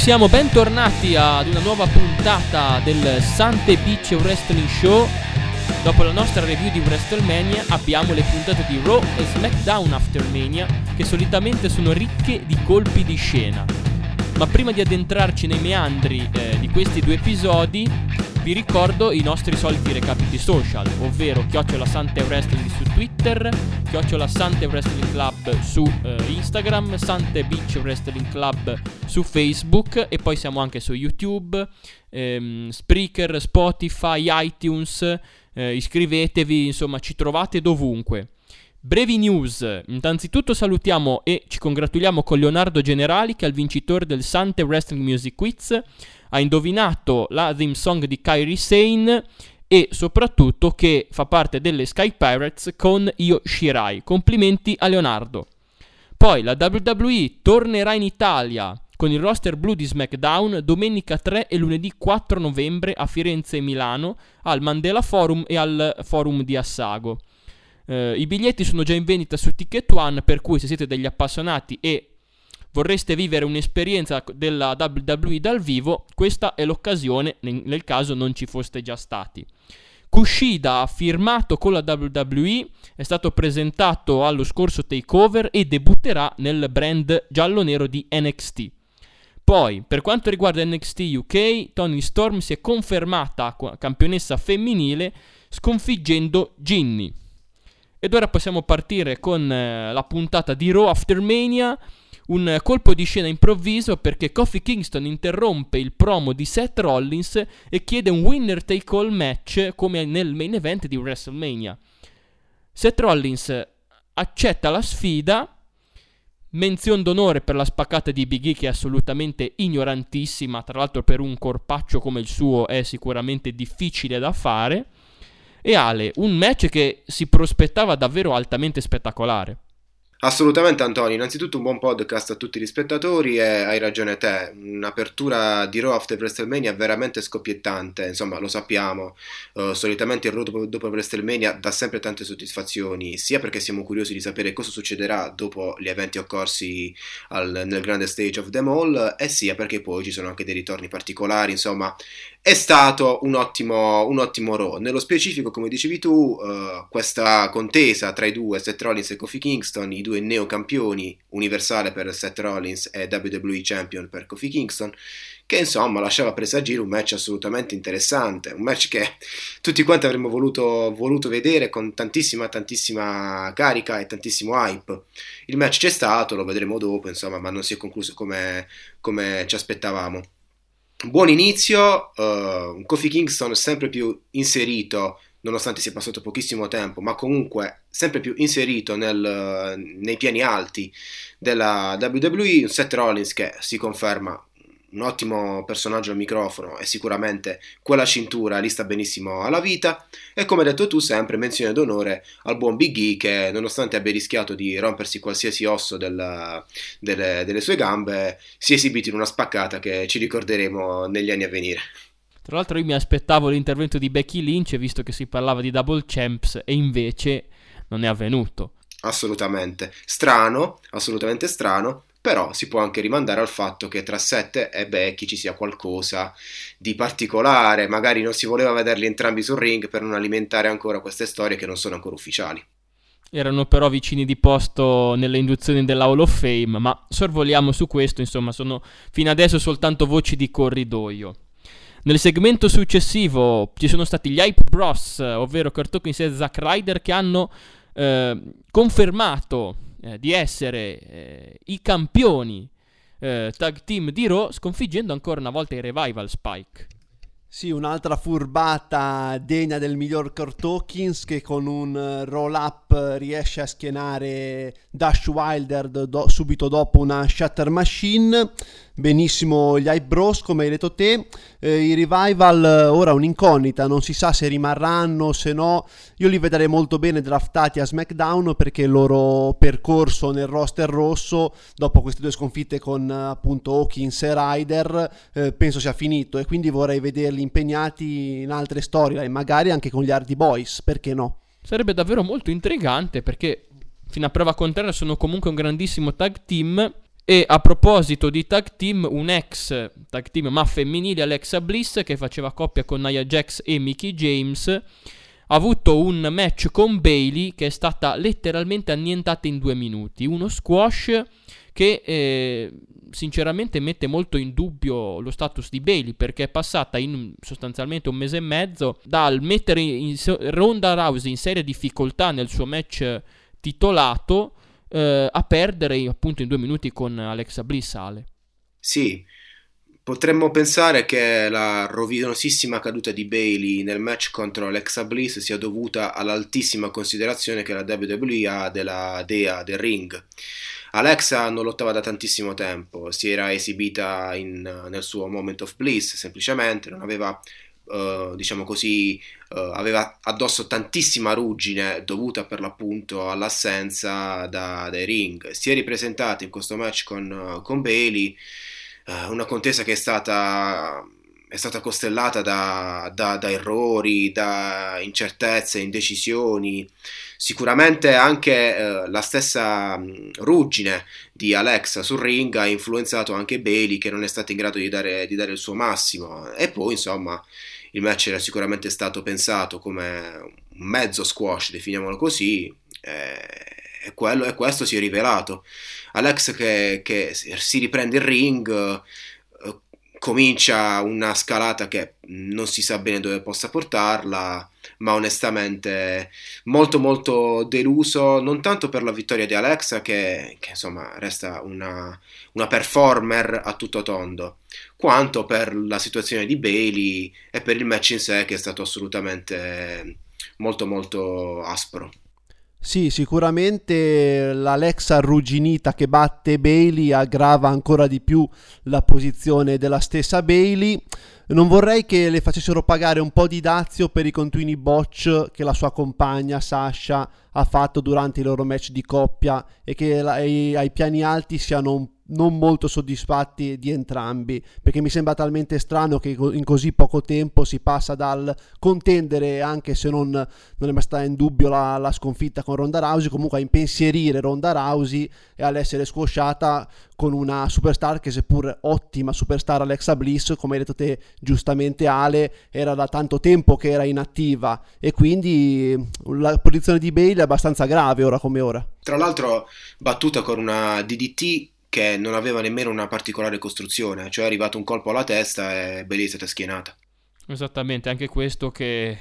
Siamo bentornati ad una nuova puntata del Sante Beach Wrestling Show. Dopo la nostra review di WrestleMania abbiamo le puntate di Raw e SmackDown After Mania che solitamente sono ricche di colpi di scena. Ma prima di addentrarci nei meandri eh, di questi due episodi, vi ricordo i nostri soliti recapiti social, ovvero Chiocciola Sante Wrestling su Twitter, Chiocciola Sante Wrestling Club su eh, Instagram, Sante Beach Wrestling Club su Facebook e poi siamo anche su YouTube, ehm, Spreaker, Spotify, iTunes, eh, iscrivetevi, insomma ci trovate dovunque. Brevi news. Innanzitutto salutiamo e ci congratuliamo con Leonardo Generali che è il vincitore del Sante Wrestling Music Quiz. Ha indovinato la theme song di Kairi Sane e soprattutto che fa parte delle Sky Pirates con Io Shirai. Complimenti a Leonardo. Poi la WWE tornerà in Italia con il roster blu di SmackDown domenica 3 e lunedì 4 novembre a Firenze e Milano al Mandela Forum e al Forum di Assago. Uh, I biglietti sono già in vendita su Ticket One, per cui se siete degli appassionati e vorreste vivere un'esperienza della WWE dal vivo, questa è l'occasione nel caso non ci foste già stati. Kushida ha firmato con la WWE, è stato presentato allo scorso takeover e debutterà nel brand giallo-nero di NXT. Poi, per quanto riguarda NXT UK, Tony Storm si è confermata campionessa femminile sconfiggendo Ginny. Ed ora possiamo partire con eh, la puntata di Raw After Mania. Un colpo di scena improvviso perché Kofi Kingston interrompe il promo di Seth Rollins e chiede un winner take all match come nel main event di WrestleMania. Seth Rollins accetta la sfida. Menzione d'onore per la spaccata di Big E che è assolutamente ignorantissima, tra l'altro per un corpaccio come il suo è sicuramente difficile da fare. E Ale, un match che si prospettava davvero altamente spettacolare. Assolutamente Antonio, innanzitutto un buon podcast a tutti gli spettatori e hai ragione te, un'apertura di Raw after WrestleMania veramente scoppiettante, insomma lo sappiamo, uh, solitamente il Raw dopo, dopo, WrestleMania dà sempre tante soddisfazioni, sia perché siamo curiosi di sapere cosa succederà dopo gli eventi occorsi al, nel grande stage of the mall e sia perché poi ci sono anche dei ritorni particolari, insomma è stato un ottimo, un ottimo Raw. Nello specifico, come dicevi tu, uh, questa contesa tra i due, Seth Rollins e Kofi Kingston, i due neocampioni, universale per Seth Rollins e WWE Champion per Kofi Kingston, che insomma lasciava presagire un match assolutamente interessante, un match che tutti quanti avremmo voluto, voluto vedere con tantissima, tantissima carica e tantissimo hype. Il match c'è stato, lo vedremo dopo, insomma, ma non si è concluso come, come ci aspettavamo. Buon inizio, uh, Kofi Kingston sempre più inserito, nonostante sia passato pochissimo tempo, ma comunque sempre più inserito nel, nei piani alti della WWE, un Seth Rollins che si conferma un ottimo personaggio al microfono e sicuramente quella cintura lì sta benissimo alla vita e come hai detto tu sempre menzione d'onore al buon Big E che nonostante abbia rischiato di rompersi qualsiasi osso della, delle, delle sue gambe si è esibito in una spaccata che ci ricorderemo negli anni a venire. Tra l'altro io mi aspettavo l'intervento di Becky Lynch visto che si parlava di double champs e invece non è avvenuto. Assolutamente strano, assolutamente strano, però si può anche rimandare al fatto che tra Seth e Becky ci sia qualcosa di particolare, magari non si voleva vederli entrambi sul ring per non alimentare ancora queste storie che non sono ancora ufficiali. Erano però vicini di posto nelle induzioni della Hall of Fame, ma sorvoliamo su questo, insomma, sono fino adesso soltanto voci di corridoio. Nel segmento successivo ci sono stati gli Hype Bros, ovvero Kurt Hawkins e Zack Ryder, che hanno eh, confermato eh, di essere eh, i campioni eh, tag team di Raw, sconfiggendo ancora una volta i Revival Spike. Sì, un'altra furbata degna del miglior Kurt Hawkins che con un roll up riesce a schienare Dash Wilder do- subito dopo una Shatter Machine benissimo gli Hype Bros come hai detto te. Eh, i Revival eh, ora un'incognita non si sa se rimarranno se no. Io li vedrei molto bene draftati a SmackDown perché il loro percorso nel roster rosso dopo queste due sconfitte con eh, appunto Hawkins e Ryder eh, penso sia finito e quindi vorrei vederli impegnati in altre storie magari anche con gli Hardy Boys perché no? Sarebbe davvero molto intrigante perché fino a prova contraria sono comunque un grandissimo tag team e a proposito di tag team, un ex tag team ma femminile, Alexa Bliss, che faceva coppia con Nia Jax e Mickey James, ha avuto un match con Bailey che è stata letteralmente annientata in due minuti. Uno squash che eh, sinceramente mette molto in dubbio lo status di Bailey perché è passata in sostanzialmente un mese e mezzo dal mettere in, in, Ronda Rousey in seria difficoltà nel suo match titolato eh, a perdere appunto in due minuti con Alexa Bliss Ale. Sì, potremmo pensare che la rovinosissima caduta di Bailey nel match contro Alexa Bliss sia dovuta all'altissima considerazione che la WWE ha della dea del ring. Alexa non lottava da tantissimo tempo, si era esibita in, nel suo moment of bliss semplicemente, non aveva Uh, diciamo così, uh, aveva addosso tantissima ruggine dovuta per l'appunto all'assenza da, dai ring. Si è ripresentata in questo match con, uh, con Bailey, una contesa che è stata, è stata costellata da, da, da, errori, da incertezze, indecisioni. Sicuramente anche la stessa mh, ruggine di Alexa sul ring ha influenzato anche Bailey che non è stato in grado di dare, di dare il suo massimo. E poi insomma il match era sicuramente stato pensato come un mezzo squash, definiamolo così, e, quello, e questo si è rivelato. Alex che, che si riprende il ring, eh, comincia una scalata che non si sa bene dove possa portarla, ma onestamente molto molto deluso, non tanto per la vittoria di Alexa che, che insomma resta una, una, performer a tutto tondo, quanto per la situazione di Bailey e per il match in sé che è stato assolutamente molto molto aspro. Sì, sicuramente l'Alexa arrugginita che batte Bailey aggrava ancora di più la posizione della stessa Bailey. Non vorrei che le facessero pagare un po' di dazio per i continui botch che la sua compagna Sasha ha fatto durante i loro match di coppia e che ai, ai piani alti siano un non molto soddisfatti di entrambi, perché mi sembra talmente strano che in così poco tempo si passa dal contendere, anche se non, non è mai stata in dubbio la, la, sconfitta con Ronda Rousey, comunque a impensierire Ronda Rousey e all'essere squosciata con una superstar che seppur ottima superstar Alexa Bliss, come hai detto te giustamente Ale, era da tanto tempo che era inattiva. E quindi la posizione di Bale è abbastanza grave ora come ora. Tra l'altro battuta con una DDT che non aveva nemmeno una particolare costruzione, cioè è arrivato un colpo alla testa e Bailey è stata schienata. Esattamente, anche questo che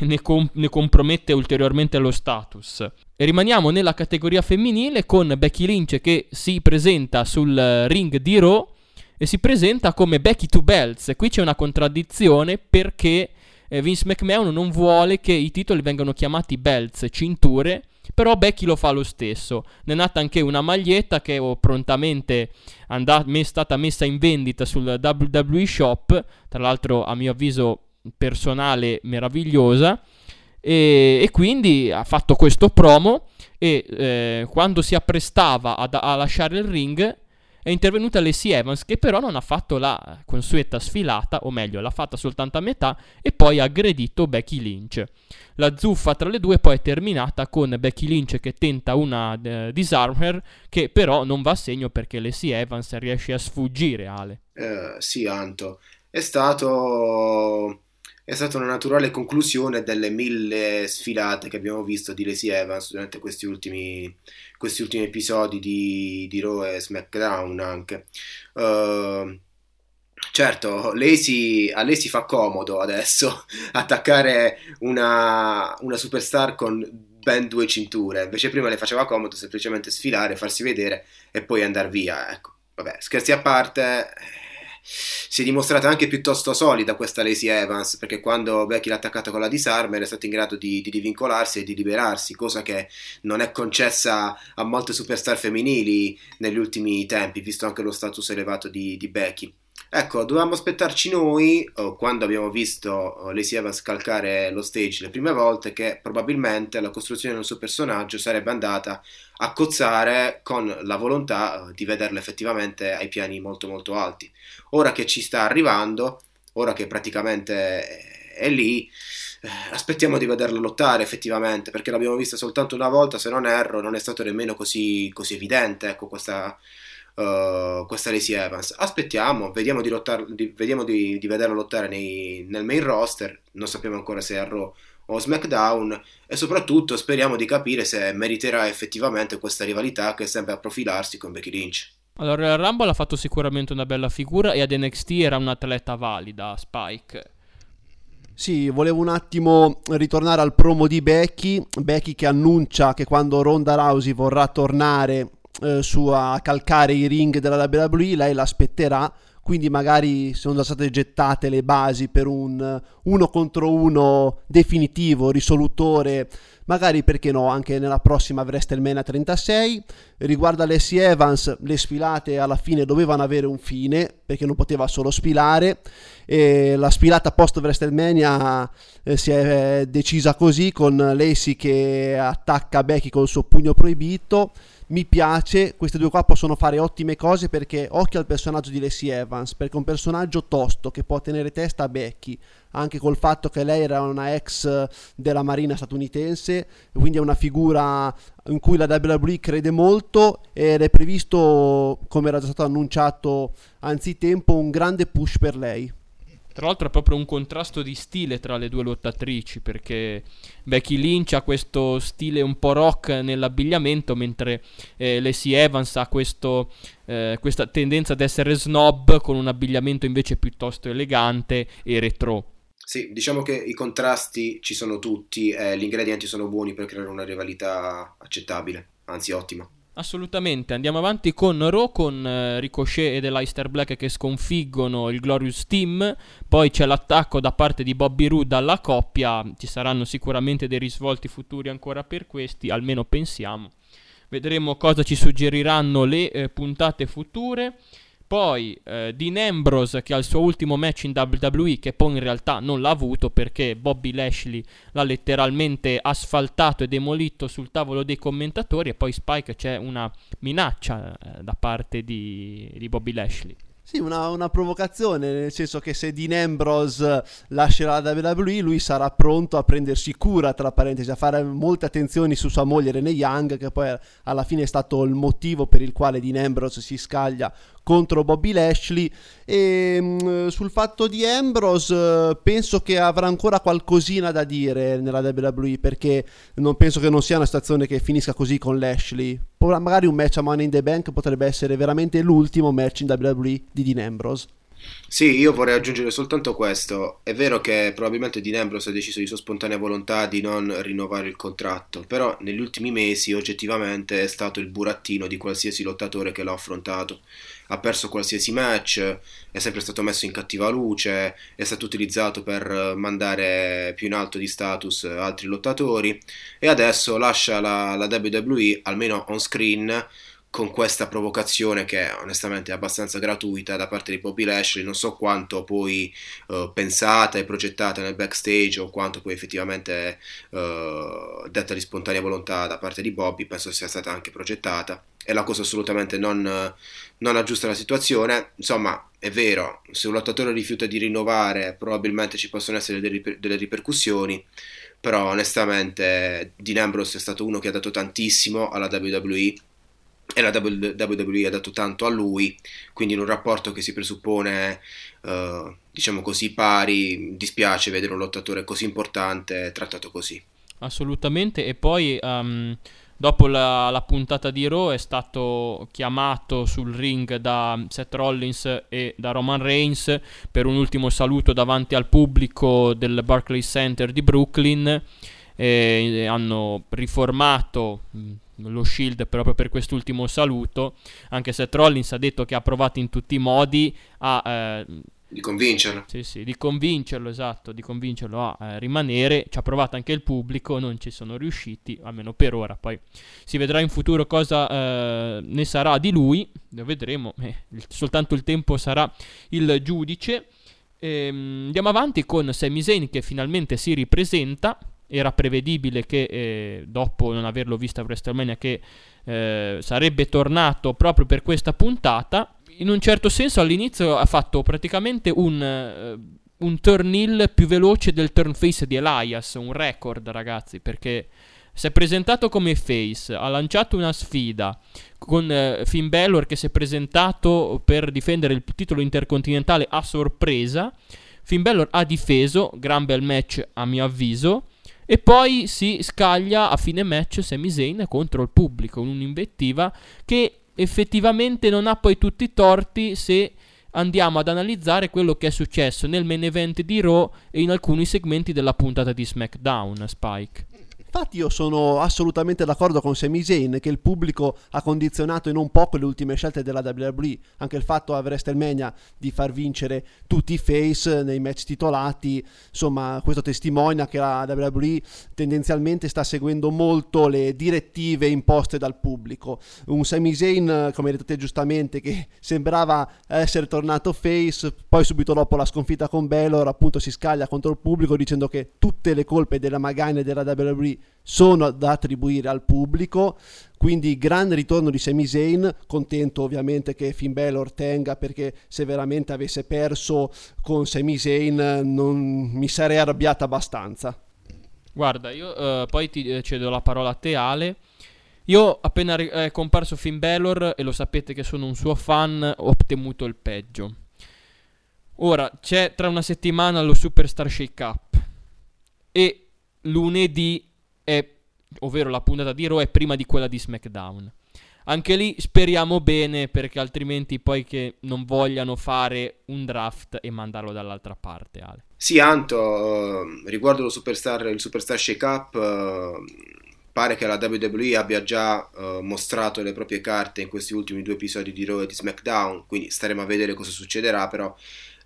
ne, com- ne, compromette ulteriormente lo status. E rimaniamo nella categoria femminile con Becky Lynch che si presenta sul ring di Raw e si presenta come Becky Two Belts. Qui c'è una contraddizione perché eh, Vince McMahon non vuole che i titoli vengano chiamati belts, cinture, però Becky lo fa lo stesso. Ne è nata anche una maglietta che è prontamente and- è stata messa in vendita sul WWE Shop, tra l'altro a mio avviso personale meravigliosa. E, e quindi ha fatto questo promo e eh, quando si apprestava a, a lasciare il ring è intervenuta Lacey Evans che però non ha fatto la consueta sfilata, o meglio l'ha fatta soltanto a metà e poi ha aggredito Becky Lynch. La zuffa tra le due poi è terminata con Becky Lynch che tenta una uh, disarmer che però non va a segno perché Lacey Evans riesce a sfuggire Ale. Eh, sì Anto, è stato è stata una naturale conclusione delle mille sfilate che abbiamo visto di Lacey Evans durante questi ultimi, questi ultimi episodi di, di Raw e SmackDown anche. Uh, certo, Lacey, a lei si fa comodo adesso attaccare una, una superstar con ben due cinture, invece prima le faceva comodo semplicemente sfilare, farsi vedere e poi andare via. Ecco, vabbè, scherzi a parte si è dimostrata anche piuttosto solida questa Lacey Evans, perché quando Becky l'ha attaccata con la disarmer è stata in grado di, di divincolarsi e di liberarsi, cosa che non è concessa a molte superstar femminili negli ultimi tempi, visto anche lo status elevato di, di Becky. Ecco, dovevamo aspettarci noi, oh, quando abbiamo visto oh, Lacey Evans calcare lo stage le prime volte, che probabilmente la costruzione del suo personaggio sarebbe andata a cozzare con la volontà oh, di vederla effettivamente ai piani molto molto alti. Ora che ci sta arrivando, ora che praticamente è lì, eh, aspettiamo di vederla lottare effettivamente, perché l'abbiamo vista soltanto una volta, se non erro, non è stato nemmeno così, così evidente, ecco, questa uh, questa Lacey Evans. Aspettiamo, vediamo di, lottar, di, vediamo di, di vederla lottare nei, nel main roster, non sappiamo ancora se è a Raw o SmackDown e soprattutto speriamo di capire se meriterà effettivamente questa rivalità che sembra profilarsi con Becky Lynch. Allora, Rumble ha fatto sicuramente una bella figura e ad NXT era un atleta valida, Spike. Sì, volevo un attimo ritornare al promo di Becky, Becky che annuncia che quando Ronda Rousey vorrà tornare eh, su a calcare i ring della WWE, lei l'aspetterà, quindi magari sono state gettate le basi per un uno contro uno definitivo, risolutore, magari perché no, anche nella prossima WrestleMania 36. Riguardo a Lessie Evans, le sfilate alla fine dovevano avere un fine, perché non poteva solo sfilare, e la sfilata post WrestleMania eh, si è decisa così, con Lacey che attacca Becky con il suo pugno proibito, mi piace, queste due qua possono fare ottime cose perché occhio al personaggio di Lacey Evans, perché è un personaggio tosto che può tenere testa a Becky, anche col fatto che lei era una ex della marina statunitense, quindi è una figura in cui la WWE crede molto ed è previsto, come era già stato annunciato anzitempo, un grande push per lei. Tra l'altro è proprio un contrasto di stile tra le due lottatrici, perché Becky Lynch ha questo stile un po' rock nell'abbigliamento, mentre eh, Lacey Evans ha questo, eh, questa tendenza ad essere snob con un abbigliamento invece piuttosto elegante e retro. Sì, diciamo che i contrasti ci sono tutti e gli ingredienti sono buoni per creare una rivalità accettabile, anzi ottima. Assolutamente, andiamo avanti con Raw con eh, Ricochet e dell'Eister Black che sconfiggono il Glorious Team, poi c'è l'attacco da parte di Bobby Roode alla coppia, ci saranno sicuramente dei risvolti futuri ancora per questi, almeno pensiamo. Vedremo cosa ci suggeriranno le eh, puntate future. Poi eh, Dean Ambrose che ha il suo ultimo match in WWE che poi in realtà non l'ha avuto perché Bobby Lashley l'ha letteralmente asfaltato e demolito sul tavolo dei commentatori e poi Spike c'è una minaccia eh, da parte di, di Bobby Lashley. Sì, una, una, provocazione, nel senso che se Dean Ambrose lascerà la WWE, lui sarà pronto a prendersi cura, tra parentesi, a fare molte attenzioni su sua moglie Rene Young, che poi alla fine è stato il motivo per il quale Dean Ambrose si scaglia contro Bobby Lashley. E mh, mm, sul fatto di Ambrose penso che avrà ancora qualcosina da dire nella WWE perché non penso che non sia una situazione che finisca così con Lashley. Magari un match a Money in the Bank potrebbe essere veramente l'ultimo match in WWE di Dean Ambrose sì, io vorrei aggiungere soltanto questo. È vero che probabilmente Dean Ambrose ha deciso di sua spontanea volontà di non rinnovare il contratto, però negli ultimi mesi oggettivamente è stato il burattino di qualsiasi lottatore che l'ha affrontato. Ha perso qualsiasi match, è sempre stato messo in cattiva luce, è stato utilizzato per mandare più in alto di status altri lottatori e adesso lascia la, la WWE, almeno on screen, con questa provocazione che onestamente è abbastanza gratuita da parte di Bobby Lashley, non so quanto poi uh, pensata e progettata nel backstage o quanto poi effettivamente uh, detta di spontanea volontà da parte di Bobby, penso sia stata anche progettata. E la cosa assolutamente non, non aggiusta la situazione, insomma è vero, se un lottatore rifiuta di rinnovare probabilmente ci possono essere delle, delle ripercussioni, però onestamente Dean Ambrose è stato uno che ha dato tantissimo alla WWE e la WWE ha dato tanto a lui, quindi in un rapporto che si presuppone, uh, diciamo così, pari, dispiace vedere un lottatore così importante trattato così. Assolutamente, e poi um, dopo la, la, puntata di Raw è stato chiamato sul ring da Seth Rollins e da Roman Reigns per un ultimo saluto davanti al pubblico del Barclays Center di Brooklyn. Hanno riformato lo Shield proprio per quest'ultimo saluto, anche se Rollins ha detto che ha provato in tutti i modi a... Eh, di convincerlo. Sì, sì, di convincerlo, esatto, di convincerlo a eh, rimanere. Ci ha provato anche il pubblico, non ci sono riusciti, almeno per ora. Poi si vedrà in futuro cosa eh, ne sarà di lui, lo vedremo, eh, soltanto il tempo sarà il giudice. Ehm, andiamo avanti con Sami Zayn che finalmente si ripresenta. Era prevedibile che eh, dopo non averlo visto a WrestleMania che eh, sarebbe tornato proprio per questa puntata in un certo senso all'inizio ha fatto praticamente un, uh, un turn heel più veloce del turn face di Elias, un record ragazzi, perché si è presentato come face, ha lanciato una sfida con uh, Finn Balor che si è presentato per difendere il titolo intercontinentale a sorpresa. Finn Balor ha difeso, gran bel match a mio avviso. E poi si scaglia a fine match Sami Zayn contro il pubblico, un'invettiva che effettivamente non ha poi tutti i torti se andiamo ad analizzare quello che è successo nel main event di Raw e in alcuni segmenti della puntata di SmackDown, Spike. Infatti io sono assolutamente d'accordo con Sami Zayn che il pubblico ha condizionato in un poco le ultime scelte della WWE, anche il fatto a WrestleMania di far vincere tutti i face nei match titolati, insomma questo testimonia che la WWE tendenzialmente sta seguendo molto le direttive imposte dal pubblico. Un Sami Zayn, come hai detto te giustamente, che sembrava essere tornato face, poi subito dopo la sconfitta con Balor appunto si scaglia contro il pubblico dicendo che tutte le colpe della Magane della WWE sono da attribuire al pubblico. Quindi grande ritorno di Sami Zayn, contento ovviamente che Finn Balor tenga perché se veramente avesse perso con Sami Zayn non mi sarei arrabbiata abbastanza. Guarda, io uh, poi ti eh, cedo la parola a te Ale. Io appena è comparso Finn Balor e lo sapete che sono un suo fan, ho temuto il peggio. Ora c'è tra una settimana lo Superstar Shake Up e lunedì è, ovvero la puntata di Raw è prima di quella di SmackDown. Anche lì speriamo bene perché altrimenti poi che non vogliano fare un draft e mandarlo dall'altra parte, Ale. Sì, Anto, uh, riguardo Superstar, il Superstar Shake Up, uh, pare che la WWE abbia già uh, mostrato le proprie carte in questi ultimi due episodi di Raw e di SmackDown, quindi staremo a vedere cosa succederà, però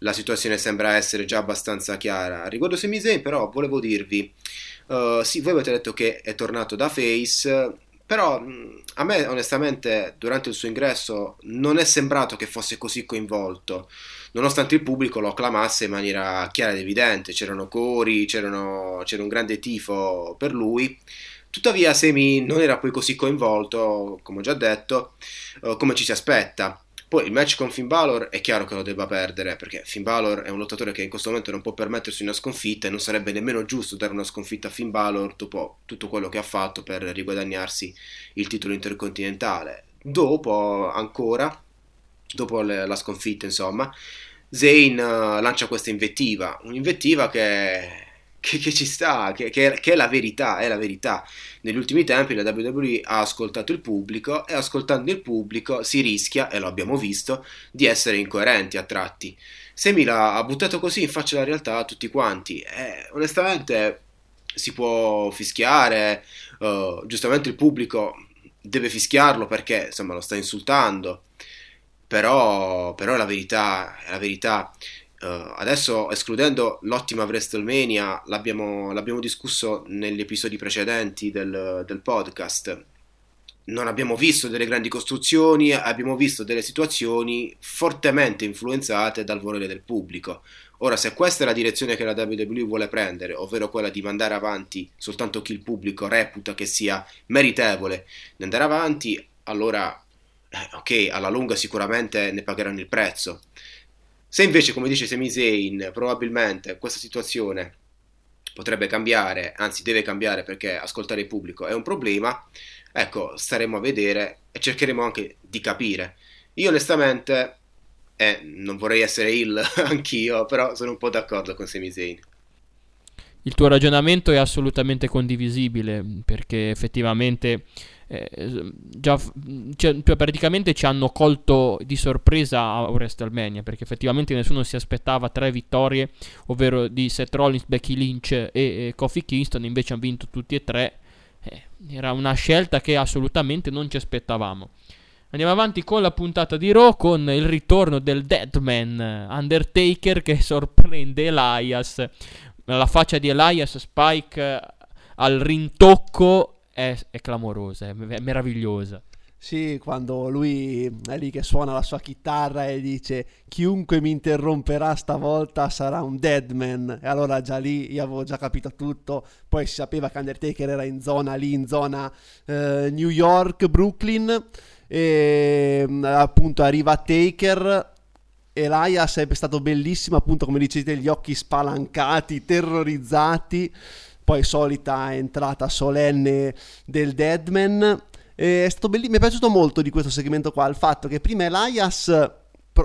la situazione sembra essere già abbastanza chiara. Riguardo Zayn, però, volevo dirvi Uh, sì, voi avete detto che è tornato da Face, però a me onestamente durante il suo ingresso non è sembrato che fosse così coinvolto, nonostante il pubblico lo acclamasse in maniera chiara ed evidente, c'erano cori, c'erano, c'era un grande tifo per lui. Tuttavia Semi non era poi così coinvolto, come ho già detto, uh, come ci si aspetta. Poi il match con Finn Balor è chiaro che lo debba perdere, perché Finn Balor è un lottatore che in questo momento non può permettersi una sconfitta e non sarebbe nemmeno giusto dare una sconfitta a Finn Balor dopo tutto quello che ha fatto per riguadagnarsi il titolo intercontinentale. Dopo, ancora, dopo le, la sconfitta, insomma, Zayn uh, lancia questa invettiva, un'invettiva che che, che, ci sta, che, che, è la verità, è la verità. Negli ultimi tempi la WWE ha ascoltato il pubblico e ascoltando il pubblico si rischia, e lo abbiamo visto, di essere incoerenti a tratti. Semi l'ha buttato così in faccia alla realtà a tutti quanti. Eh, onestamente si può fischiare, uh, giustamente il pubblico deve fischiarlo perché insomma lo sta insultando. Però, però è la verità, è la verità. Uh, adesso, escludendo l'ottima WrestleMania, l'abbiamo, l'abbiamo discusso negli episodi precedenti del, del, podcast. Non abbiamo visto delle grandi costruzioni, abbiamo visto delle situazioni fortemente influenzate dal volere del pubblico. Ora, se questa è la direzione che la WWE vuole prendere, ovvero quella di mandare avanti soltanto chi il pubblico reputa che sia meritevole di andare avanti, allora, eh, ok, alla lunga sicuramente ne pagheranno il prezzo. Se invece, come dice Sami Zayn, probabilmente questa situazione potrebbe cambiare, anzi deve cambiare perché ascoltare il pubblico è un problema, ecco, staremo a vedere e cercheremo anche di capire. Io onestamente, eh, non vorrei essere il anch'io, però sono un po' d'accordo con Sami Zayn. Il tuo ragionamento è assolutamente condivisibile perché effettivamente eh, già, cioè, praticamente ci hanno colto di sorpresa a WrestleMania perché effettivamente nessuno si aspettava tre vittorie, ovvero di Seth Rollins, Becky Lynch e, e Kofi Kingston, invece hanno vinto tutti e tre. Eh, era una scelta che assolutamente non ci aspettavamo. Andiamo avanti con la puntata di Raw con il ritorno del Deadman Undertaker che sorprende Elias. La faccia di Elias Spike al rintocco è, è clamorosa, è, è meravigliosa. Sì, quando lui è lì che suona la sua chitarra e dice chiunque mi interromperà stavolta sarà un deadman. E allora già lì io avevo già capito tutto. Poi si sapeva che Undertaker era in zona lì, in zona eh, New York, Brooklyn. E mm, appunto arriva Taker. Elias è stato bellissimo, appunto come dicete, gli occhi spalancati, terrorizzati. Poi solita entrata solenne del Deadman è stato bellissimo, mi è piaciuto molto di questo segmento qua, il fatto che prima Elias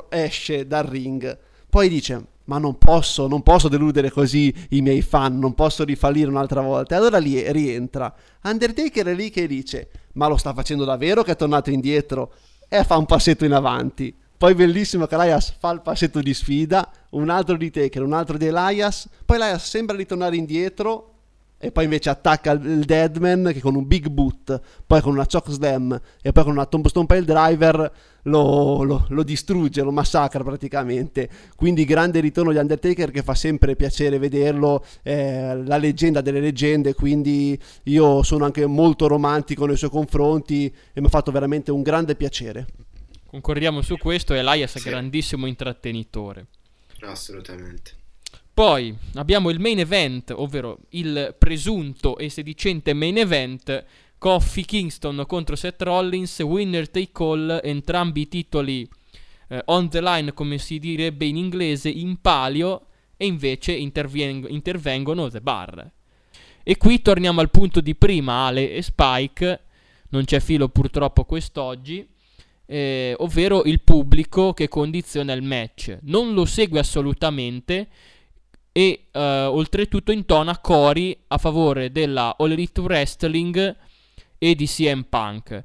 esce dal ring, poi dice ma non posso, non posso deludere così i miei fan, non posso rifallire un'altra volta. E allora lì rientra. Undertaker è lì che dice, ma lo sta facendo davvero che è tornato indietro? E fa un passetto in avanti. Poi bellissimo che Elias fa il passetto di sfida, un altro di Taker, un altro di Elias. Poi Elias sembra ritornare indietro e poi invece attacca il Deadman che con un big boot, poi con una choke slam e poi con una tombstone pile driver lo, lo, lo, distrugge, lo massacra praticamente. Quindi grande ritorno di Undertaker che fa sempre piacere vederlo, eh, la leggenda delle leggende, quindi io sono anche molto romantico nei suoi confronti e mi ha fatto veramente un grande piacere. Concordiamo su questo, Elias è sì. grandissimo intrattenitore. Assolutamente. Poi abbiamo il main event, ovvero il presunto e sedicente main event. Kofi Kingston contro Seth Rollins, winner take all, entrambi i titoli eh, on the line, come si direbbe in inglese, in palio, e invece interveng- intervengono The Bar. E qui torniamo al punto di prima, Ale e Spike, non c'è filo purtroppo quest'oggi, eh, ovvero il pubblico che condiziona il match. Non lo segue assolutamente, e uh, oltretutto intona cori a favore della All Elite Wrestling e di CM Punk.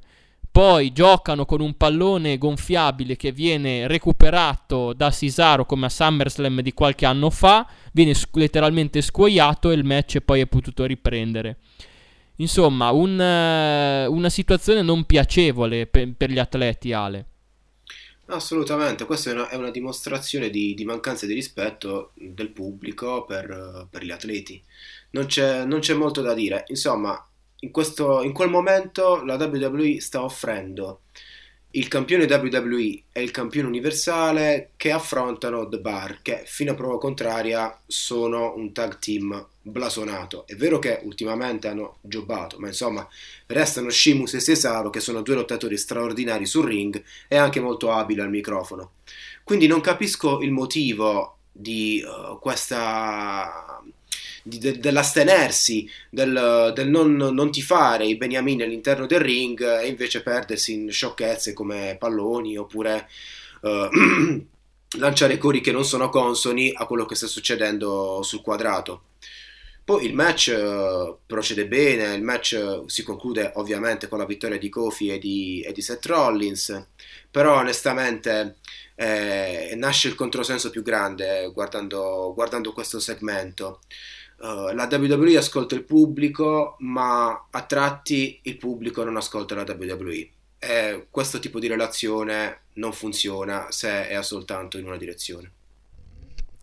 Poi giocano con un pallone gonfiabile che viene recuperato da Cesaro come a SummerSlam di qualche anno fa, viene sc- letteralmente scuoiato e il match poi è potuto riprendere. Insomma, un, uh, una situazione non piacevole per, per gli atleti, Ale. Assolutamente, questa è una, è una dimostrazione di, di, mancanza di rispetto del pubblico per, per gli atleti. Non c'è, non c'è, molto da dire. Insomma, in, questo, in quel momento la WWE sta offrendo il campione WWE e il campione universale che affrontano The Bar, che fino a prova contraria sono un tag team blasonato. È vero che ultimamente hanno giobato, ma insomma restano Shimus e Cesaro che sono due lottatori straordinari sul ring e anche molto abili al microfono. Quindi non capisco il motivo di uh, questa di, de, dell'astenersi, del, del non, non, tifare i beniamini all'interno del ring e invece perdersi in sciocchezze come palloni oppure uh, lanciare cori che non sono consoni a quello che sta succedendo sul quadrato. Poi il match uh, procede bene, il match uh, si conclude ovviamente con la vittoria di Kofi e di, e di Seth Rollins, però onestamente eh, nasce il controsenso più grande guardando, guardando questo segmento. Uh, la WWE ascolta il pubblico, ma a tratti il pubblico non ascolta la WWE. E questo tipo di relazione non funziona se è soltanto in una direzione.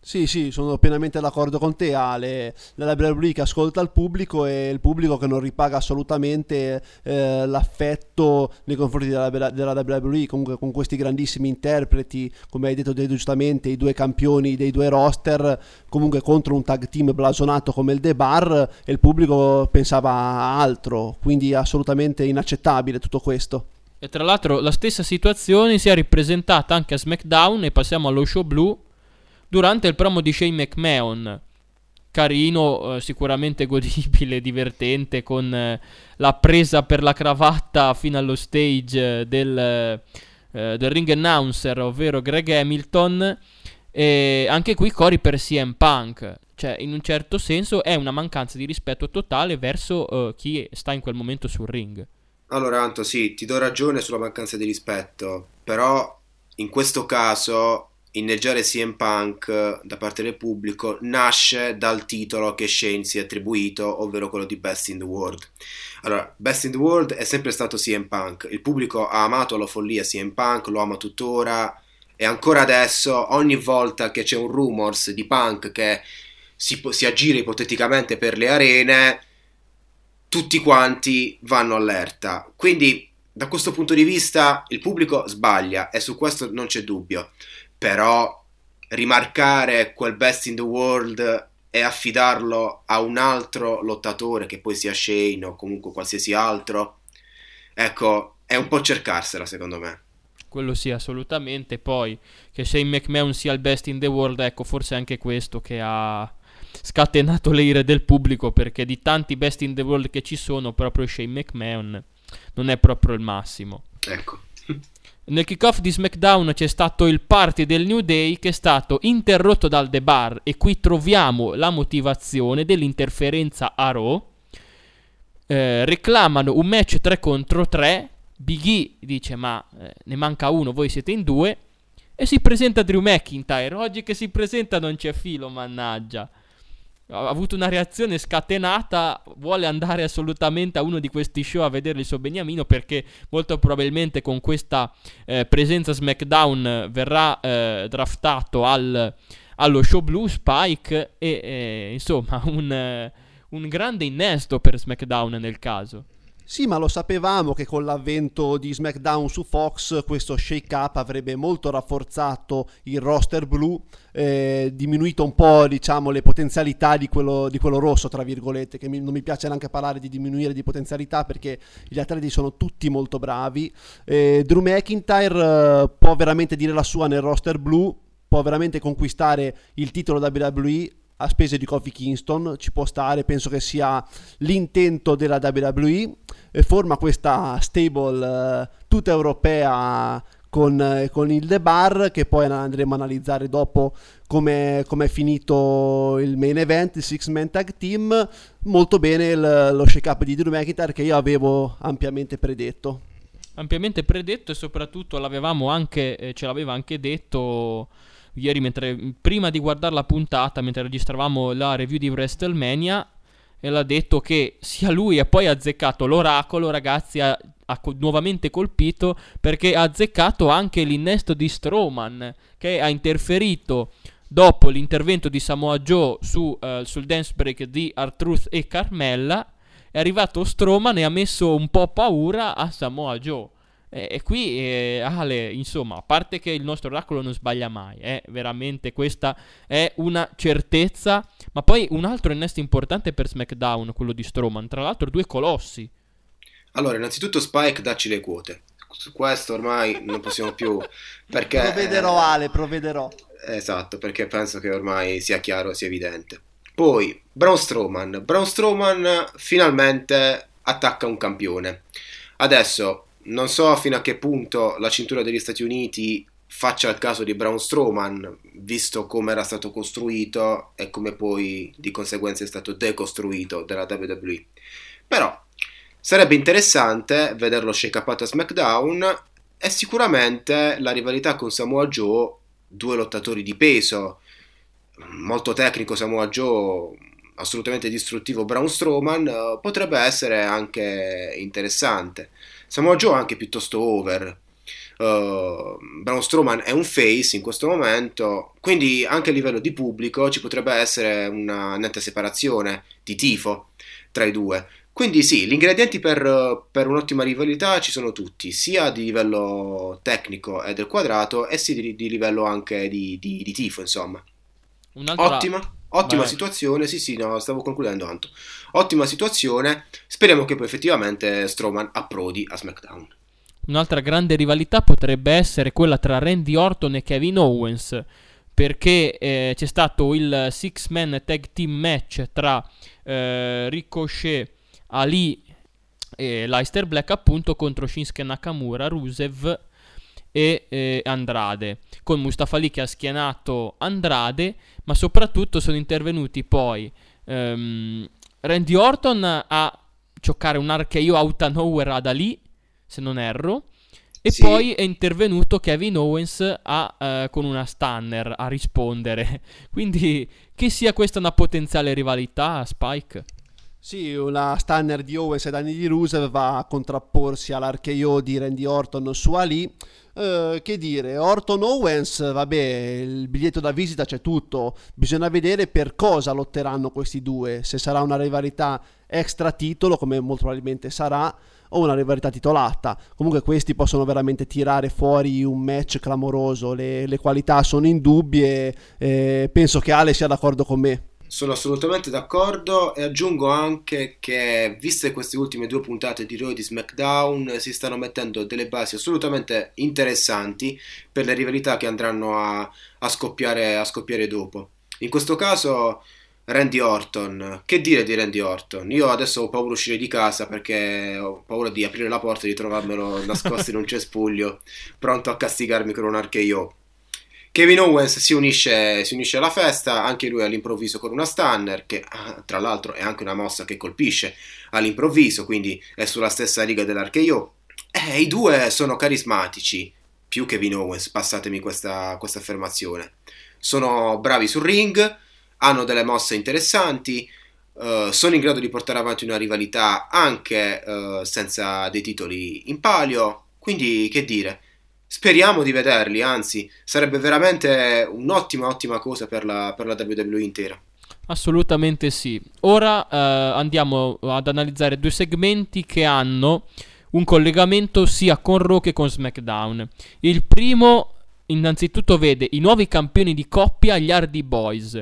Sì, sì, sono pienamente d'accordo con te, Ale. La WWE che ascolta il pubblico e il pubblico che non ripaga assolutamente eh, l'affetto nei confronti della, della, WWE, comunque con questi grandissimi interpreti, come hai detto giustamente, i due campioni dei due roster, comunque contro un tag team blasonato come il The Bar e il pubblico pensava a altro, quindi assolutamente inaccettabile tutto questo. E tra l'altro la stessa situazione si è ripresentata anche a SmackDown e passiamo allo show blu durante il promo di Shane McMahon. Carino, eh, sicuramente godibile, divertente, con eh, la presa per la cravatta fino allo stage eh, del, del ring announcer, ovvero Greg Hamilton. E anche qui cori per CM Punk. Cioè, in un certo senso è una mancanza di rispetto totale verso chi sta in quel momento sul ring. Allora, Anto, sì, ti do ragione sulla mancanza di rispetto, però in questo caso inneggiare CM Punk da parte del pubblico nasce dal titolo che Shane si è attribuito, ovvero quello di Best in the World. Allora, Best in the World è sempre stato CM Punk, il pubblico ha amato alla follia CM Punk, lo ama tuttora e ancora adesso ogni volta che c'è un rumors di Punk che si, si aggira ipoteticamente per le arene, tutti quanti vanno allerta. Quindi da questo punto di vista il pubblico sbaglia e su questo non c'è dubbio, però rimarcare quel best in the world e affidarlo a un altro lottatore che poi sia Shane o comunque qualsiasi altro, ecco, è un po' cercarsela secondo me. Quello sì, assolutamente. Poi che Shane McMahon sia il best in the world, ecco, forse anche questo che ha scatenato le ire del pubblico perché di tanti best in the world che ci sono, proprio Shane McMahon non è proprio il massimo. Ecco. Nel kickoff di SmackDown c'è stato il party del New Day che è stato interrotto dal The Bar e qui troviamo la motivazione dell'interferenza a Raw. Eh, reclamano un match 3 contro 3. Big E dice ma eh, ne manca uno, voi siete in due. E si presenta Drew McIntyre. Oggi che si presenta non c'è filo, mannaggia ha avuto una reazione scatenata, vuole andare assolutamente a uno di questi show a vedere il suo beniamino perché molto probabilmente con questa eh, presenza SmackDown verrà eh, draftato al, allo show Blue Spike e eh, insomma un, un grande innesto per SmackDown nel caso. Sì, ma lo sapevamo che con l'avvento di SmackDown su Fox questo shake-up avrebbe molto rafforzato il roster blu, eh, diminuito un po' diciamo, le potenzialità di quello, di quello, rosso, tra virgolette, che mi, non mi piace neanche parlare di diminuire di potenzialità perché gli atleti sono tutti molto bravi. Eh, Drew McIntyre eh, può veramente dire la sua nel roster blu, può veramente conquistare il titolo WWE a spese di Kofi Kingston, ci può stare, penso che sia l'intento della WWE, forma questa stable eh, tutta europea con, eh, con, il The Bar che poi andremo a analizzare dopo come è finito il main event, il six man tag team, molto bene il, lo shake up di Drew McIntyre che io avevo ampiamente predetto. Ampiamente predetto e soprattutto l'avevamo anche, eh, ce l'aveva anche detto ieri mentre, prima di guardare la puntata, mentre registravamo la review di WrestleMania, e l'ha detto che sia lui e poi ha azzeccato l'oracolo, ragazzi, ha, ha co- nuovamente colpito perché ha azzeccato anche l'innesto di Strowman che ha interferito dopo l'intervento di Samoa Joe su, uh, sul dance break di Artruth e Carmella. È arrivato Strowman e ha messo un po' paura a Samoa Joe. E, e qui eh, Ale, insomma, a parte che il nostro oracolo non sbaglia mai, eh, veramente questa è una certezza. Ma poi un altro innesto importante per SmackDown, quello di Strowman, tra l'altro due colossi. Allora, innanzitutto Spike dacci le quote. Su questo ormai non possiamo più perché provvederò Ale, provvederò. Esatto, perché penso che ormai sia chiaro, sia evidente. Poi Braun Strowman. Braun Strowman finalmente attacca un campione. Adesso non so fino a che punto la cintura degli Stati Uniti faccia il caso di Braun Strowman, visto come era stato costruito e come poi di conseguenza è stato decostruito dalla WWE. Però sarebbe interessante vederlo shake up a SmackDown e sicuramente la rivalità con Samoa Joe, due lottatori di peso, molto tecnico Samoa Joe, assolutamente distruttivo Braun Strowman, potrebbe essere anche interessante. Samoa Joe è anche piuttosto over. Uh, Braun Strowman è un face in questo momento, quindi anche a livello di pubblico ci potrebbe essere una netta separazione di tifo tra i due. Quindi sì, gli ingredienti per, per un'ottima rivalità ci sono tutti, sia di livello tecnico e del quadrato, e sia di, di livello anche di, di, di tifo, insomma. Un'altra... Ottima, ottima Vai. situazione, sì sì, no, stavo concludendo Anto. Ottima situazione, speriamo che poi effettivamente Strowman approdi a SmackDown. Un'altra grande rivalità potrebbe essere quella tra Randy Orton e Kevin Owens, perché eh, c'è stato il six man tag team match tra eh, Ricochet, Ali e Leicester Black appunto contro Shinsuke Nakamura, Rusev e eh, Andrade, con Mustafa Ali che ha schianato Andrade, ma soprattutto sono intervenuti poi um, Randy Orton a giocare un RKO out of nowhere ad Ali, se non erro, E Sì. poi è intervenuto Kevin Owens a, eh, con una stunner a rispondere. Quindi che sia questa una potenziale rivalità, Spike? Sì, una stunner di Owens e danni di Rusev va a contrapporsi all'archeo di Randy Orton su Ali. Eh, che dire, Orton Owens, vabbè, il biglietto da visita c'è tutto. Bisogna vedere per cosa lotteranno questi due. Se sarà una rivalità extra titolo, come molto probabilmente sarà, o una rivalità titolata. Comunque questi possono veramente tirare fuori un match clamoroso. Le, le qualità sono indubbie. e penso che Ale sia d'accordo con me. Sono assolutamente d'accordo e aggiungo anche che, viste queste ultime due puntate di Raw e di SmackDown, si stanno mettendo delle basi assolutamente interessanti per le rivalità che andranno a, a scoppiare, a scoppiare dopo. In questo caso, Randy Orton. Che dire di Randy Orton? Io adesso ho paura di uscire di casa perché ho paura di aprire la porta e di trovarmelo nascosto in un cespuglio, pronto a castigarmi con un RKO. Kevin Owens si unisce, si unisce alla festa, anche lui all'improvviso con una stunner, che ah, tra l'altro è anche una mossa che colpisce all'improvviso, quindi è sulla stessa riga dell'RKO. E i due sono carismatici, più Kevin Owens, passatemi questa, questa affermazione. Sono bravi sul ring, hanno delle mosse interessanti, eh, sono in grado di portare avanti una rivalità anche eh, senza dei titoli in palio, quindi che dire. Speriamo di vederli, anzi, sarebbe veramente un'ottima, ottima cosa per la, per la WWE intera. Assolutamente sì. Ora eh, andiamo ad analizzare due segmenti che hanno un collegamento sia con Raw che con SmackDown. Il primo, innanzitutto, vede i nuovi campioni di coppia, gli Hardy Boys.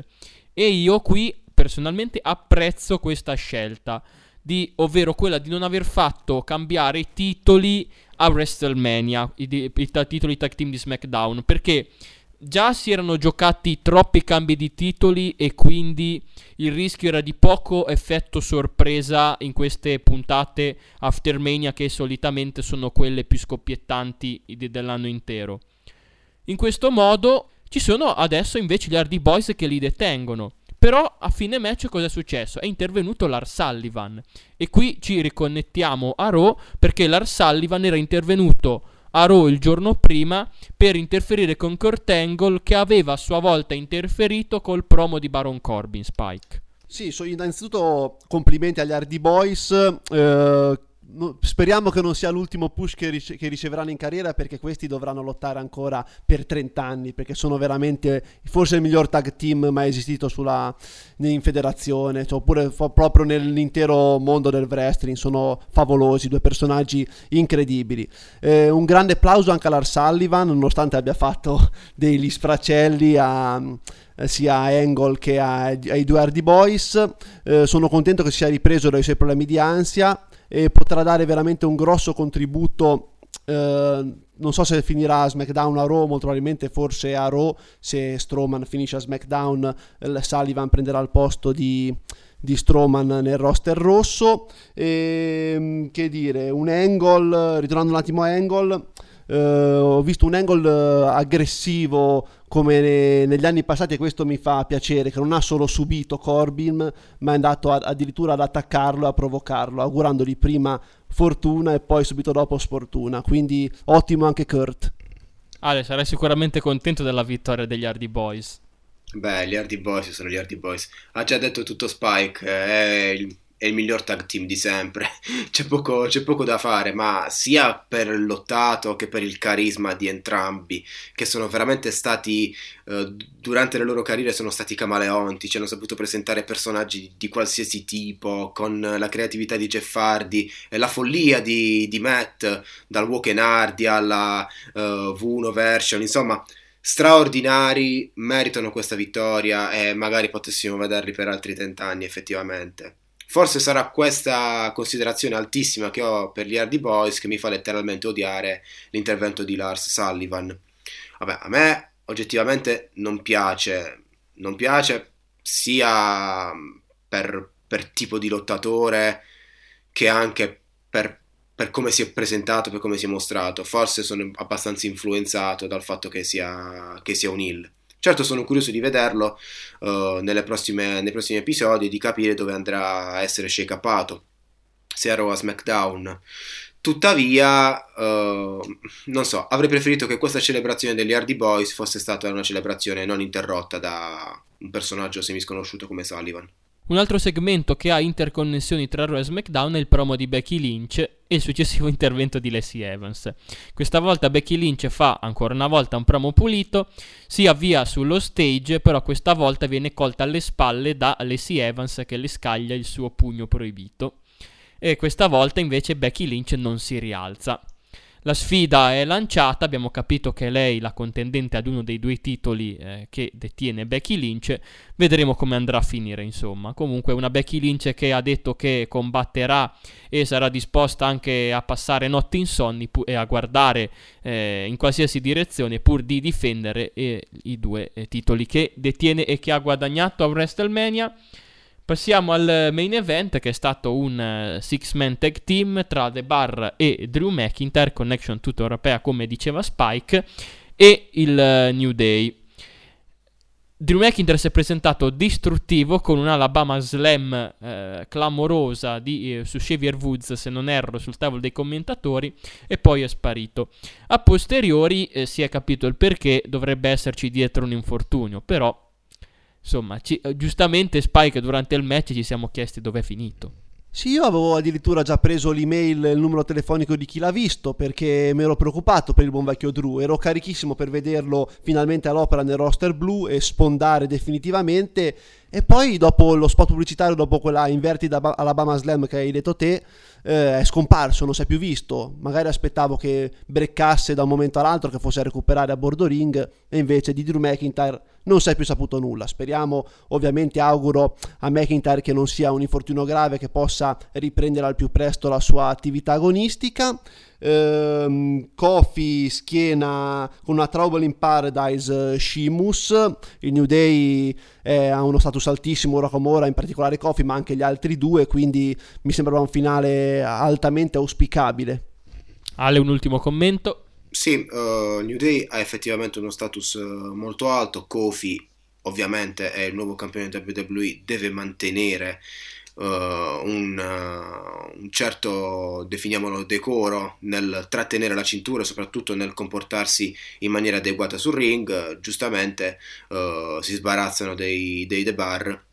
E io qui personalmente apprezzo questa scelta, di, ovvero quella di non aver fatto cambiare i titoli a WrestleMania, i, i ta- titoli tag team di SmackDown, perché già si erano giocati troppi cambi di titoli e quindi il rischio era di poco effetto sorpresa in queste puntate Aftermania che solitamente sono quelle più scoppiettanti dell'anno intero. In questo modo ci sono adesso invece gli Hardy Boys che li detengono. Però a fine match cosa è successo? È intervenuto Lars Sullivan. E qui ci riconnettiamo a Raw perché Lars Sullivan era intervenuto a Raw il giorno prima per interferire con Kurt Angle che aveva a sua volta interferito col promo di Baron Corbin Spike. Sì, so- innanzitutto complimenti agli Hardy Boys. eh, speriamo che non sia l'ultimo push che, rice- che riceveranno in carriera perché questi dovranno lottare ancora per 30 anni perché sono veramente forse il miglior tag team mai esistito sulla, in federazione cioè, oppure fa- proprio nell'intero mondo del wrestling. Sono favolosi due personaggi incredibili. Eh, un grande applauso anche a Lars Sullivan nonostante abbia fatto degli sfracelli a eh, sia a Angle che ai due Hardy Boys. Eh, sono contento che si sia ripreso dai suoi problemi di ansia e potrà dare veramente un grosso contributo. eh, non so se finirà a SmackDown a Raw, molto probabilmente forse a Raw. Se Strowman finisce a SmackDown, eh, Sullivan prenderà il posto di, di Strowman nel roster rosso. E, che dire, un Angle, ritornando un attimo a Angle. Eh, ho visto un angle eh, aggressivo come ne- negli anni passati e questo mi fa piacere che non ha solo subito Corbin ma è andato a- addirittura ad attaccarlo e a provocarlo augurandogli prima fortuna e poi subito dopo sfortuna quindi ottimo anche Kurt Ale, sarai sicuramente contento della vittoria degli Hardy Boys. Beh, gli Hardy Boys sono gli Hardy Boys. Ha già detto tutto Spike, eh, è il, è il miglior tag team di sempre. C'è poco, c'è poco da fare, ma sia per lottato che per il carisma di entrambi, che sono veramente stati, eh, durante le loro carriere, sono stati camaleonti, ci hanno saputo presentare personaggi di qualsiasi tipo, con la creatività di Jeff Hardy e la follia di, di Matt, dal Walk Hardy alla eh, V1 version, insomma straordinari, meritano questa vittoria e magari potessimo vederli per altri 30 anni effettivamente. Forse sarà questa considerazione altissima che ho per gli Hardy Boys che mi fa letteralmente odiare l'intervento di Lars Sullivan. Vabbè, a me oggettivamente non piace, non piace sia per, per tipo di lottatore che anche per per come si è presentato, per come si è mostrato. Forse sono abbastanza influenzato dal fatto che sia, che sia un heel. Certo sono curioso di vederlo uh, prossime, nei prossimi episodi e di capire dove andrà a essere shake-upato. Se a Raw a SmackDown. Tuttavia, eh, non so, avrei preferito che questa celebrazione degli Hardy Boys fosse stata una celebrazione non interrotta da un personaggio semisconosciuto come Sullivan. Un altro segmento che ha interconnessioni tra Raw e SmackDown è il promo di Becky Lynch e il successivo intervento di Lacey Evans. Questa volta Becky Lynch fa ancora una volta un promo pulito, si avvia sullo stage, però questa volta viene colta alle spalle da Lacey Evans che le scaglia il suo pugno proibito. E questa volta invece Becky Lynch non si rialza. La sfida è lanciata, abbiamo capito che è lei la contendente ad uno dei due titoli eh, che detiene Becky Lynch, vedremo come andrà a finire insomma. Comunque una Becky Lynch che ha detto che combatterà e sarà disposta anche a passare notti insonni pu- e a guardare eh, in qualsiasi direzione pur di difendere eh, i due eh, titoli che detiene e che ha guadagnato a WrestleMania. Passiamo al main event che è stato un uh, six-man tag team tra The Bar e Drew McIntyre, connection tutta europea come diceva Spike, e il uh, New Day. Drew McIntyre si è presentato distruttivo con un Alabama Slam eh, clamorosa di, eh, su Xavier Woods, se non erro, sul tavolo dei commentatori e poi è sparito. A posteriori eh, si è capito il perché dovrebbe esserci dietro un infortunio, però Insomma, ci, eh, giustamente Spike durante il match ci siamo chiesti dove è finito. Sì, io avevo addirittura già preso l'email il numero telefonico di chi l'ha visto perché mi ero preoccupato per il buon vecchio Drew. Ero carichissimo per vederlo finalmente all'opera nel roster blu e sfondare definitivamente. E poi dopo lo spot pubblicitario, dopo quella invertita Alabama Slam che hai detto te, eh, è scomparso, non si è più visto. Magari aspettavo che breccasse da un momento all'altro, che fosse a recuperare a bordo ring, e invece di Drew McIntyre non si è più saputo nulla. Speriamo, ovviamente auguro a McIntyre che non sia un infortunio grave, che possa riprendere al più presto la sua attività agonistica ehm, Kofi schiena con una Trouble in Paradise Shimus, il New Day è, ha uno status altissimo ora come ora, in particolare Kofi, ma anche gli altri due, quindi mi sembrava un finale altamente auspicabile. Ale, un ultimo commento. Sì, uh, New Day ha effettivamente uno status uh, molto alto, Kofi ovviamente è il nuovo campione WWE, deve mantenere uh, un, uh, un, certo, definiamolo, decoro nel trattenere la cintura soprattutto nel comportarsi in maniera adeguata sul ring, giustamente uh, si sbarazzano dei, dei The Bar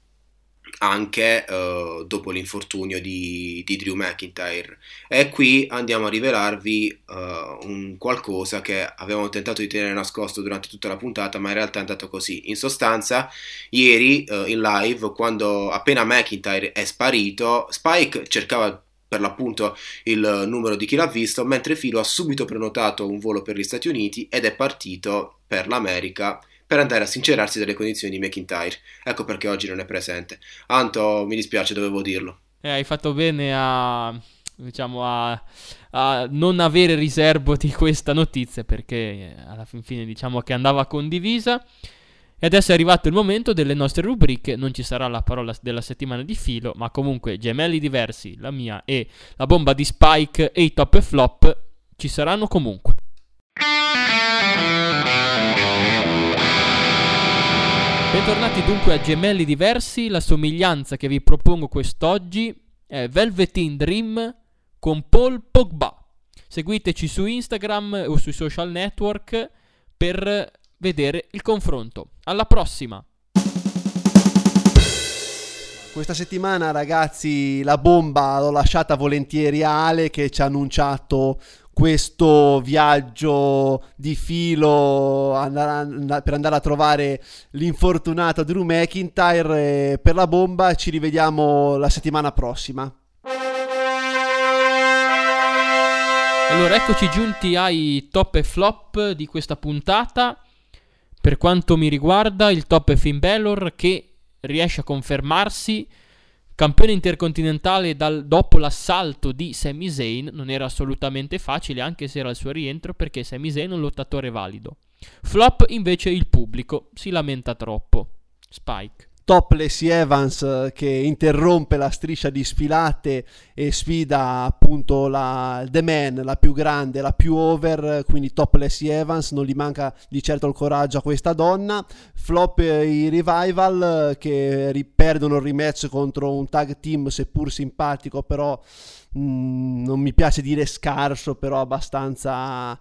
anche uh, dopo l'infortunio di, di, Drew McIntyre. E qui andiamo a rivelarvi uh, un qualcosa che avevamo tentato di tenere nascosto durante tutta la puntata, ma in realtà è andato così. In sostanza, ieri uh, in live, quando appena McIntyre è sparito, Spike cercava per l'appunto il numero di chi l'ha visto, mentre Filo ha subito prenotato un volo per gli Stati Uniti ed è partito per l'America per andare a sincerarsi delle condizioni di McIntyre. Ecco perché oggi non è presente. Anto, mi dispiace, dovevo dirlo. Eh, hai fatto bene a diciamo a, a, non avere riservo di questa notizia perché eh, alla fin fine diciamo che andava condivisa e adesso è arrivato il momento delle nostre rubriche non ci sarà la parola della settimana di filo ma comunque gemelli diversi la mia e la bomba di Spike e i top e flop ci saranno comunque Bentornati dunque a Gemelli Diversi, la somiglianza che vi propongo quest'oggi è Velveteen Dream con Paul Pogba. Seguiteci su Instagram o sui social network per vedere il confronto. Alla prossima! Questa settimana ragazzi la bomba l'ho lasciata volentieri a Ale che ci ha annunciato questo viaggio di filo per andare a trovare l'infortunato Drew McIntyre per la bomba ci rivediamo la settimana prossima. Allora eccoci giunti ai top e flop di questa puntata. Per quanto mi riguarda il top è Finn Balor che riesce a confermarsi Campione intercontinentale dal, dopo l'assalto di Sami Zayn non era assolutamente facile, anche se era il suo rientro, perché Sami Zayn è un lottatore valido. Flop invece il pubblico, si lamenta troppo. Spike. Top Lacey Evans eh, che interrompe la striscia di sfilate e sfida appunto la The Man, la più grande, la più over, quindi top Lacey Evans, non gli manca di certo il coraggio a questa donna. Flop eh, i Revival che perdono il rematch contro un tag team seppur simpatico, però mh, mm, non mi piace dire scarso, però abbastanza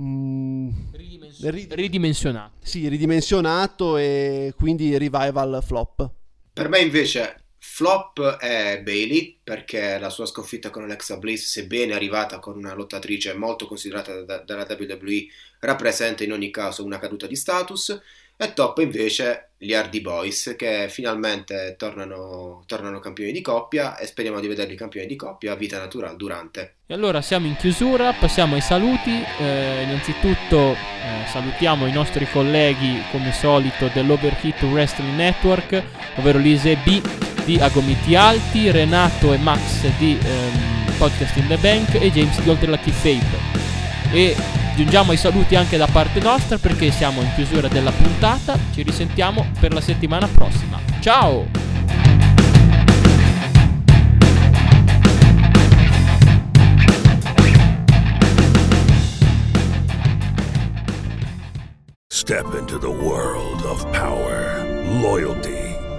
Mm, Ridimension- ridimensionato. Sì, ridimensionato e quindi revival flop. Per me invece flop è Bailey perché la sua sconfitta con Alexa Bliss, sebbene arrivata con una lottatrice molto considerata da- dalla WWE, rappresenta in ogni caso una caduta di status e top invece gli Hardy Boys che finalmente tornano, tornano, campioni di coppia e speriamo di vederli campioni di coppia a vita natural durante. E allora siamo in chiusura, passiamo ai saluti. Eh, innanzitutto eh, salutiamo i nostri colleghi come solito dell'Overhit Wrestling Network, ovvero Lise B di Agomiti Alti, Renato e Max di ehm, Podcast in the Bank e James di Oltre Lucky Fave. E Giungiamo ai saluti anche da parte nostra perché siamo in chiusura della puntata. Ci risentiamo per la settimana prossima. Ciao! Step into the world of power, loyalty